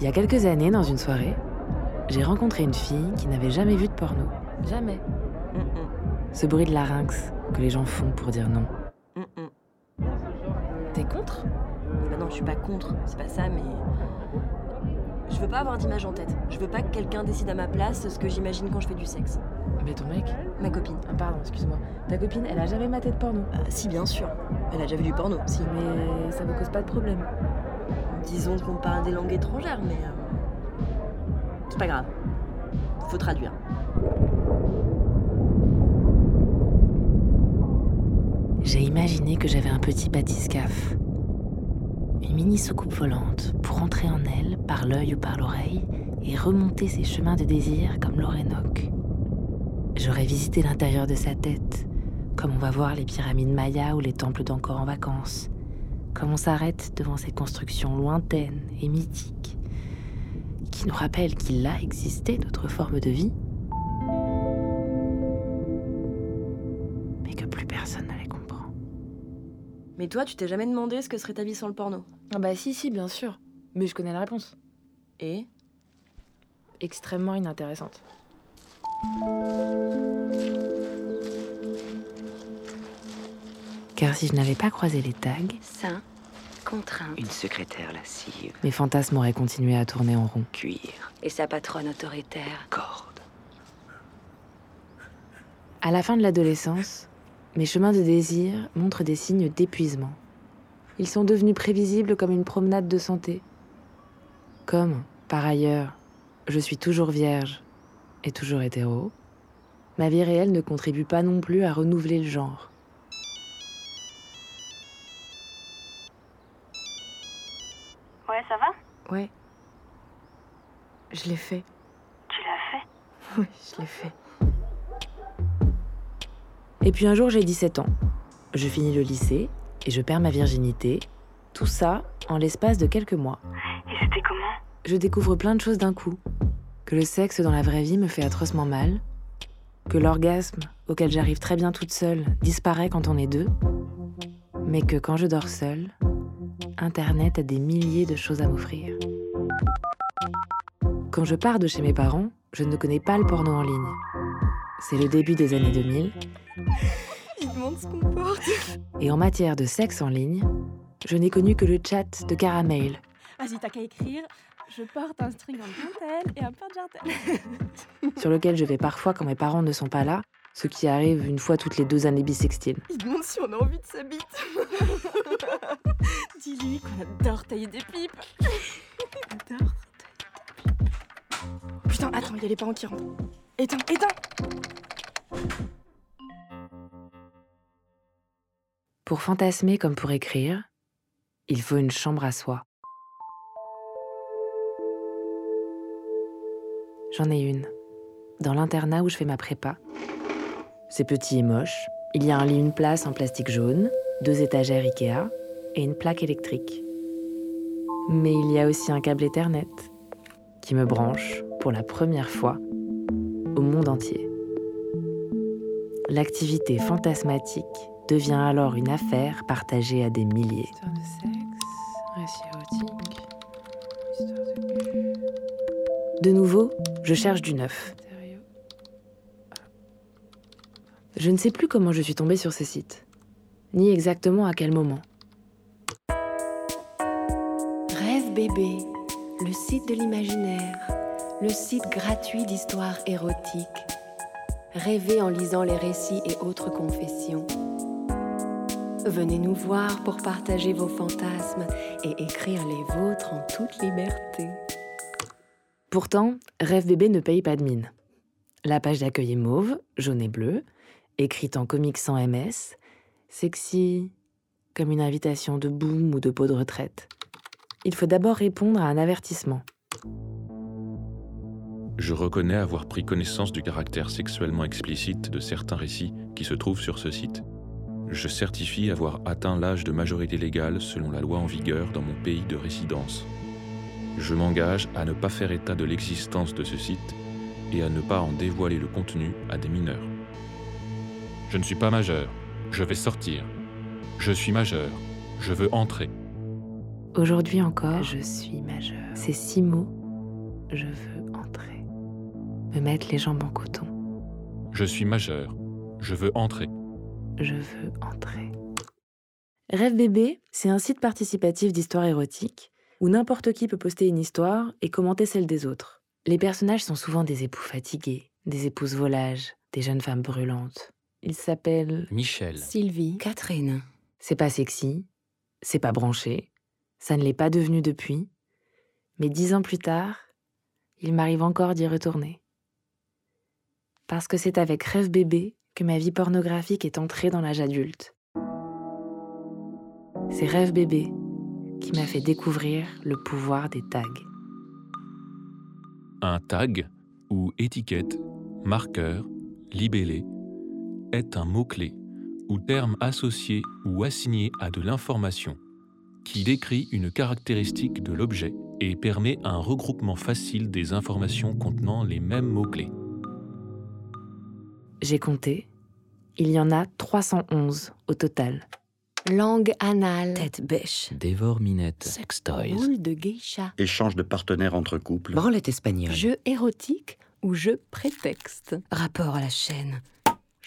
Il y a quelques années, dans une soirée, j'ai rencontré une fille qui n'avait jamais vu de porno. Jamais. Ce bruit de larynx que les gens font pour dire non. T'es contre? Bah non, je suis pas contre, c'est pas ça, mais. Je veux pas avoir d'image en tête. Je veux pas que quelqu'un décide à ma place ce que j'imagine quand je fais du sexe. Mais ton mec? Ma copine. Ah, Pardon, excuse-moi. Ta copine, elle a jamais maté de porno? Euh, si, bien sûr. Elle a déjà vu du porno, si. Mais ça vous cause pas de problème. Disons qu'on parle des langues étrangères, mais. euh, C'est pas grave. Faut traduire. J'ai imaginé que j'avais un petit bathyscaphe. Une mini soucoupe volante pour entrer en elle par l'œil ou par l'oreille et remonter ses chemins de désir comme l'Orénoque. J'aurais visité l'intérieur de sa tête, comme on va voir les pyramides mayas ou les temples d'encore en vacances, comme on s'arrête devant ces constructions lointaines et mythiques qui nous rappellent qu'il a existé d'autres formes de vie, mais que plus personne ne les comprend. Mais toi, tu t'es jamais demandé ce que serait ta vie sans le porno? Ah bah si, si, bien sûr. Mais je connais la réponse. Et? Extrêmement inintéressante. Car si je n'avais pas croisé les tags, Saint, contraint, Une secrétaire lascive, mes fantasmes auraient continué à tourner en rond. cuir, et sa patronne autoritaire. corde. À la fin de l'adolescence, mes chemins de désir montrent des signes d'épuisement. Ils sont devenus prévisibles comme une promenade de santé. Comme, par ailleurs, je suis toujours vierge et toujours hétéro, ma vie réelle ne contribue pas non plus à renouveler le genre. Ouais. Je l'ai fait. Tu l'as fait Oui, je l'ai fait. Et puis un jour, j'ai 17 ans. Je finis le lycée et je perds ma virginité. Tout ça en l'espace de quelques mois. Et c'était comment Je découvre plein de choses d'un coup. Que le sexe dans la vraie vie me fait atrocement mal. Que l'orgasme, auquel j'arrive très bien toute seule, disparaît quand on est deux. Mais que quand je dors seule, Internet a des milliers de choses à m'offrir. Quand je pars de chez mes parents, je ne connais pas le porno en ligne. C'est le début des années 2000, il demande ce qu'on porte. et en matière de sexe en ligne, je n'ai connu que le chat de Caramel, Vas-y, t'as qu'à écrire. Je porte un string en dentelle et un porte-jartel. sur lequel je vais parfois quand mes parents ne sont pas là, ce qui arrive une fois toutes les deux années bissextiles. Il demande si on a envie de sa bite. Dis-lui qu'on adore tailler des pipes. Adore. Putain, attends, il y a les parents qui rentrent. Éteins, éteins Pour fantasmer comme pour écrire, il faut une chambre à soi. J'en ai une, dans l'internat où je fais ma prépa. C'est petit et moche. Il y a un lit une place en plastique jaune, deux étagères Ikea et une plaque électrique. Mais il y a aussi un câble Ethernet qui me branche, pour la première fois, au monde entier. L'activité fantasmatique devient alors une affaire partagée à des milliers. Histoire de sexe, récit érotique, histoire de De nouveau, je cherche du neuf. Je ne sais plus comment je suis tombée sur ce site, ni exactement à quel moment. Rêve bébé, le site de l'imaginaire, le site gratuit d'histoires érotiques. Rêvez en lisant les récits et autres confessions. Venez nous voir pour partager vos fantasmes et écrire les vôtres en toute liberté. Pourtant, Rêve Bébé ne paye pas de mine. La page d'accueil est mauve, jaune et bleu, écrite en comics sans MS, sexy, comme une invitation de boom ou de peau de retraite. Il faut d'abord répondre à un avertissement. Je reconnais avoir pris connaissance du caractère sexuellement explicite de certains récits qui se trouvent sur ce site. Je certifie avoir atteint l'âge de majorité légale selon la loi en vigueur dans mon pays de résidence. Je m'engage à ne pas faire état de l'existence de ce site et à ne pas en dévoiler le contenu à des mineurs. Je ne suis pas majeur, je vais sortir. Je suis majeur, je veux entrer. Aujourd'hui encore, je suis majeur. Ces six mots, je veux entrer. Me mettre les jambes en coton. Je suis majeur. Je veux entrer. Je veux entrer. Rêve bébé, c'est un site participatif d'histoire érotique où n'importe qui peut poster une histoire et commenter celle des autres. Les personnages sont souvent des époux fatigués, des épouses volages, des jeunes femmes brûlantes. Ils s'appellent Michel. Sylvie, Catherine. C'est pas sexy, c'est pas branché, ça ne l'est pas devenu depuis, mais dix ans plus tard, il m'arrive encore d'y retourner. Parce que c'est avec Rêve bébé que ma vie pornographique est entrée dans l'âge adulte. C'est Rêve bébé qui m'a fait découvrir le pouvoir des tags. Un tag ou étiquette, marqueur, libellé est un mot-clé ou terme associé ou assigné à de l'information qui décrit une caractéristique de l'objet et permet un regroupement facile des informations contenant les mêmes mots-clés. J'ai compté, il y en a 311 au total. Langue anale. Tête bêche. Dévore minette. Sextoys. Boule de geisha. Échange de partenaires entre couples. Branlette espagnole. Jeu érotique ou jeu prétexte. Rapport à la chaîne.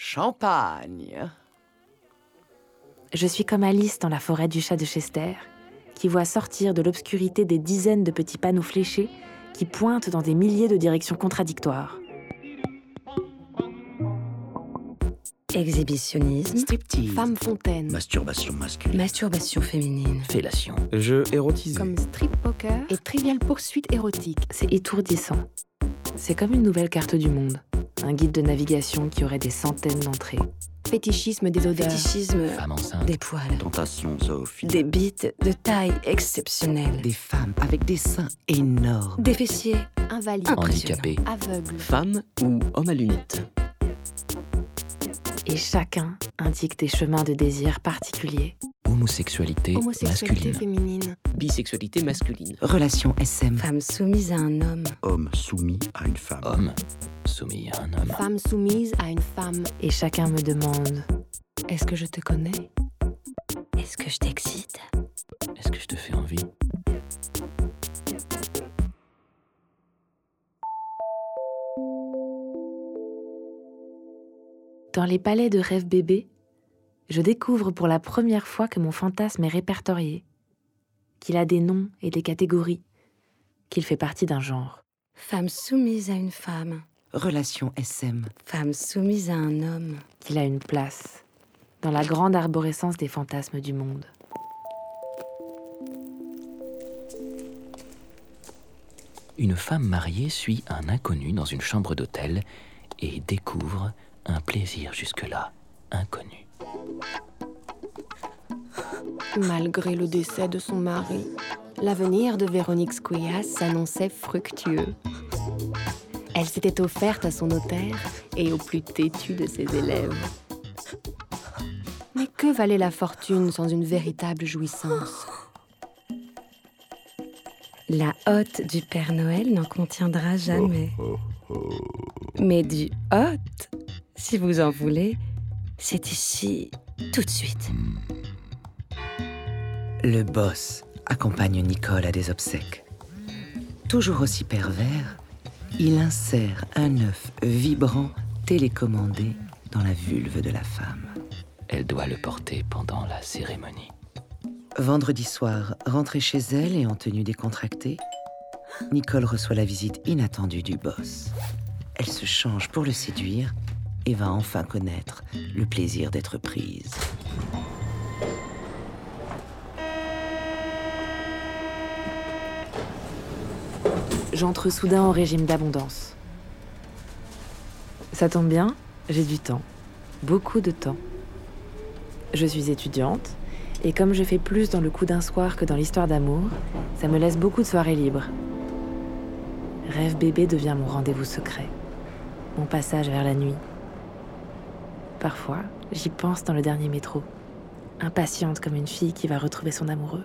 Champagne. Je suis comme Alice dans la forêt du chat de Chester, qui voit sortir de l'obscurité des dizaines de petits panneaux fléchés qui pointent dans des milliers de directions contradictoires. Exhibitionnisme. Striptease. Femme fontaine. Masturbation masculine. Masturbation féminine. Fellation. Jeu érotisé. Comme strip poker et trivial poursuite érotique. C'est étourdissant. C'est comme une nouvelle carte du monde, un guide de navigation qui aurait des centaines d'entrées. Fétichisme des odeurs. Fétichisme. Femme enceinte. Des poils. Tentation zoophile. Des bites de taille exceptionnelle. Des femmes avec des seins énormes. Des fessiers. Invalide. Impressionnant. Handicapé. Aveugle. Femme ou homme à lunettes. Et chacun indique des chemins de désir particuliers. Homosexualité, Homosexualité masculine. féminine. Bisexualité masculine. Relation SM. Femme soumise à un homme. Homme soumis à une femme. Homme soumis à un homme. Femme soumise à une femme. Et chacun me demande Est-ce que je te connais? Est-ce que je t'excite? Est-ce que je te fais envie? Dans les palais de rêve bébé, je découvre pour la première fois que mon fantasme est répertorié, qu'il a des noms et des catégories, qu'il fait partie d'un genre. Femme soumise à une femme. Relation SM. Femme soumise à un homme. qu'il a une place dans la grande arborescence des fantasmes du monde. Une femme mariée suit un inconnu dans une chambre d'hôtel et découvre un plaisir jusque-là inconnu. Malgré le décès de son mari, l'avenir de Véronique Squias s'annonçait fructueux. Elle s'était offerte à son notaire et au plus têtu de ses élèves. Mais que valait la fortune sans une véritable jouissance? La hotte du Père Noël n'en contiendra jamais. Mais du hot, si vous en voulez, c'est ici, tout de suite. Le boss accompagne Nicole à des obsèques. Toujours aussi pervers, il insère un œuf vibrant télécommandé dans la vulve de la femme. Elle doit le porter pendant la cérémonie. Vendredi soir, rentrée chez elle et en tenue décontractée, Nicole reçoit la visite inattendue du boss. Elle se change pour le séduire et va enfin connaître le plaisir d'être prise. J'entre soudain en régime d'abondance. Ça tombe bien, j'ai du temps. Beaucoup de temps. Je suis étudiante, et comme je fais plus dans le coup d'un soir que dans l'histoire d'amour, ça me laisse beaucoup de soirées libres. Rêve bébé devient mon rendez-vous secret, mon passage vers la nuit. Parfois, j'y pense dans le dernier métro, impatiente comme une fille qui va retrouver son amoureux.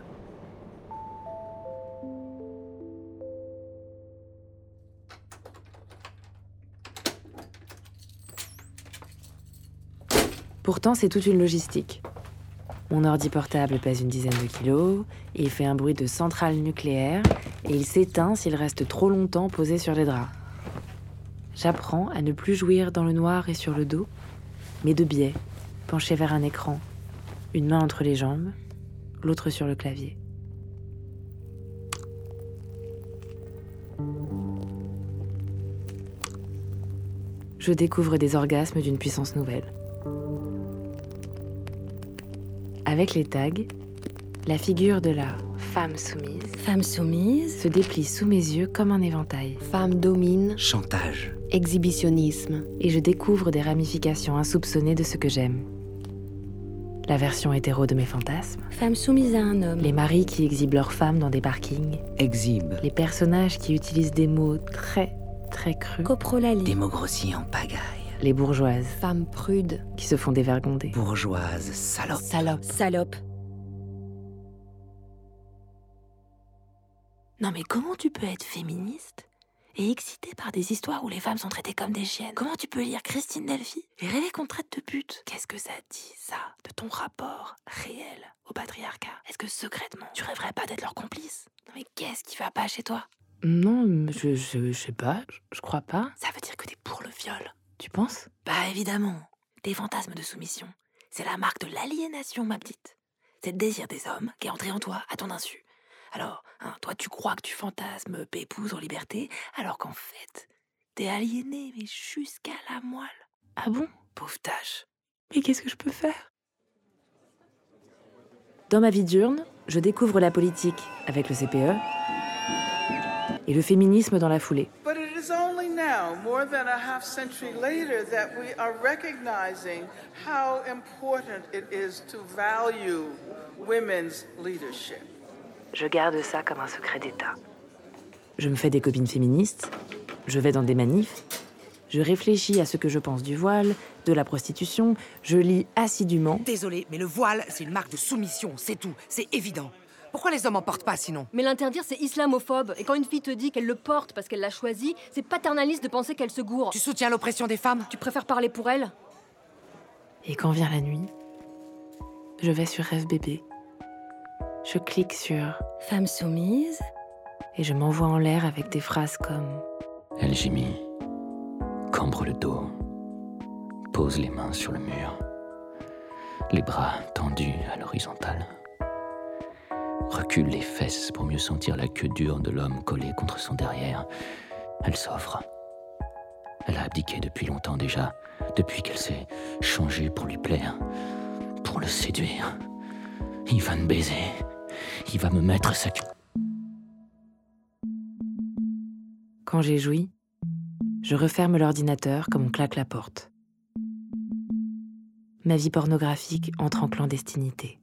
Pourtant, c'est toute une logistique. Mon ordi portable pèse une dizaine de kilos, il fait un bruit de centrale nucléaire et il s'éteint s'il reste trop longtemps posé sur les draps. J'apprends à ne plus jouir dans le noir et sur le dos, mais de biais, penché vers un écran, une main entre les jambes, l'autre sur le clavier. Je découvre des orgasmes d'une puissance nouvelle. Avec les tags, la figure de la femme soumise, Femme soumise, se déplie sous mes yeux comme un éventail. Femme domine, Chantage. exhibitionnisme. et je découvre des ramifications insoupçonnées de ce que j'aime. La version hétéro de mes fantasmes, femme soumise à un homme. les maris qui exhibent leurs femmes dans des parkings, Exhibe. les personnages qui utilisent des mots très très crus, Coprolalie. Des mots grossiers en pagaille. Les bourgeoises Femme prude, qui se font dévergonder. Bourgeoise, salope. salope. Salope. Non mais comment tu peux être féministe et excitée par des histoires où les femmes sont traitées comme des chiennes? Comment tu peux lire Christine Delphi et rêver qu'on te traite de pute Qu'est-ce que ça dit, ça, de ton rapport réel au patriarcat? Est-ce que secrètement, tu rêverais pas d'être leur complice? Non mais qu'est-ce qui va pas chez toi? Non, je, je, je sais pas, je, je crois pas. Ça veut dire que t'es pour le viol, tu penses? Bah évidemment, tes fantasmes de soumission, c'est la marque de l'aliénation, ma petite. C'est le désir des hommes qui est entré en toi à ton insu. Alors, hein, toi, tu crois que tu fantasmes Pépouze en liberté, alors qu'en fait, t'es aliéné, mais jusqu'à la moelle. Ah bon? Pauvre tâche. Mais qu'est-ce que je peux faire? Dans ma vie diurne, je découvre la politique avec le CPE et le féminisme dans la foulée. But it is only now, more than a half century later, that we are recognizing how important it is to value women's leadership. Je garde ça comme un secret d'État. Je me fais des copines féministes, je vais dans des manifs, je réfléchis à ce que je pense du voile, de la prostitution, je lis assidûment. Désolé, mais le voile, c'est une marque de soumission, c'est tout, c'est évident. Pourquoi les hommes en portent pas sinon? Mais l'interdire, c'est islamophobe. Et quand une fille te dit qu'elle le porte parce qu'elle l'a choisi, c'est paternaliste de penser qu'elle se gourre. Tu soutiens l'oppression des femmes? Tu préfères parler pour elle? Et quand vient la nuit, je vais sur Rêve Bébé. Je clique sur Femme soumise. et je m'envoie en l'air avec des phrases comme Elle gémit, cambre le dos, pose les mains sur le mur, les bras tendus à l'horizontale, recule les fesses pour mieux sentir la queue dure de l'homme collée contre son derrière. Elle s'offre. Elle a abdiqué depuis longtemps déjà, depuis qu'elle s'est changée pour lui plaire, pour le séduire. Il va me baiser, il va me mettre sa queue. Quand j'ai joui, je referme l'ordinateur comme on claque la porte. Ma vie pornographique entre en clandestinité.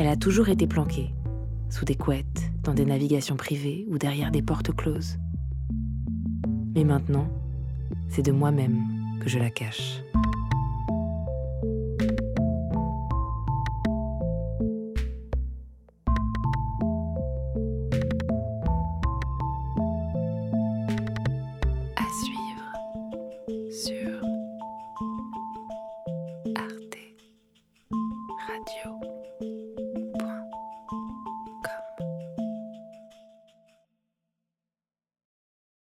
Elle a toujours été planquée, sous des couettes, dans des navigations privées ou derrière des portes closes. Mais maintenant, c'est de moi-même que je la cache.